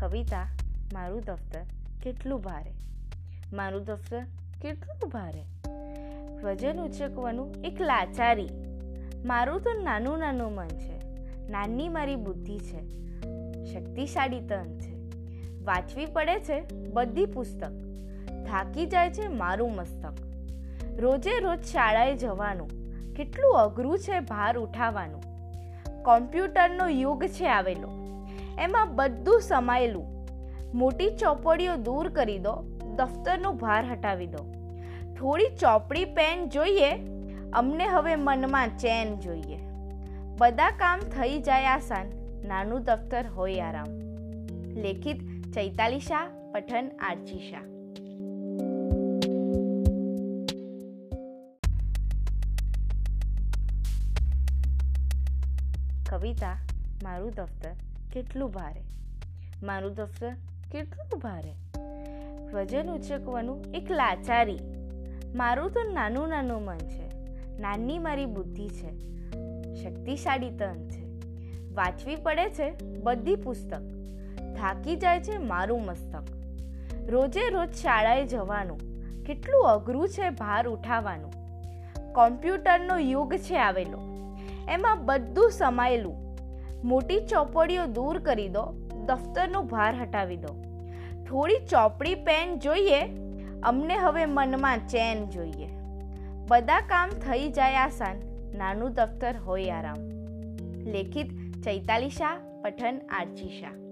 કવિતા, મારું દફતર કેટલું ભારે. મારું દફતર કેટલું ભારે. વજન ઉચકવાનું એક લાચારી. મારું તો નાનું નાનું મન છે. નાની મારી બુદ્ધિ છે. શક્તિશાળી તન છે. વાંચવી પડે છે બધી પુસ્તક. થાકી જાય છે મારું મસ્તક. રોજે રોજ શાળાએ જવાનું. કેટલું અઘરું છે ભાર ઉઠાવવાનું. કોમ્પ્યુટરનો યુગ છે આવેલો. એમાં બધું સમાયેલું. મોટી ચોપડીઓ દૂર કરી દો, દફતરનો ભાર હટાવી દો. થોડી ચોપડી પેન જોઈએ, અમને હવે મનમાં ચેન જોઈએ. બધા કામ થઈ જાય આસાન, નાનું દફતર હોય આરામ. લેખિત ચૈતાલી શાહ, પઠન આરજી શાહ. કવિતા, મારું દફતર. કેટલું ભારે? મારું દફતર કેટલું ભારે? વજન ઉચકવાનું એક લાચારી. મારું તો નાનું નાનું મન છે. નાની મારી બુદ્ધિ છે. શક્તિશાળી તન છે. વાંચવી પડે છે બધી પુસ્તક. થાકી જાય છે મારું મસ્તક. રોજે રોજ શાળાએ જવાનું. કેટલું અઘરું છે ભાર ઉઠાવવાનું. કોમ્પ્યુટરનો યુગ છે આવેલો. એમાં બધું સમાયેલું. મોટી ચોપડીઓ દૂર કરી દો, દફતરનો ભાર હટાવી દો. થોડી ચોપડી પેન જોઈએ, અમને હવે મનમાં ચેન જોઈએ. બધા કામ થઈ જાય આસાન, નાનું દફતર હોય આરામ. લેખિત ચૈતાલી શાહ, પઠન આરજી શાહ.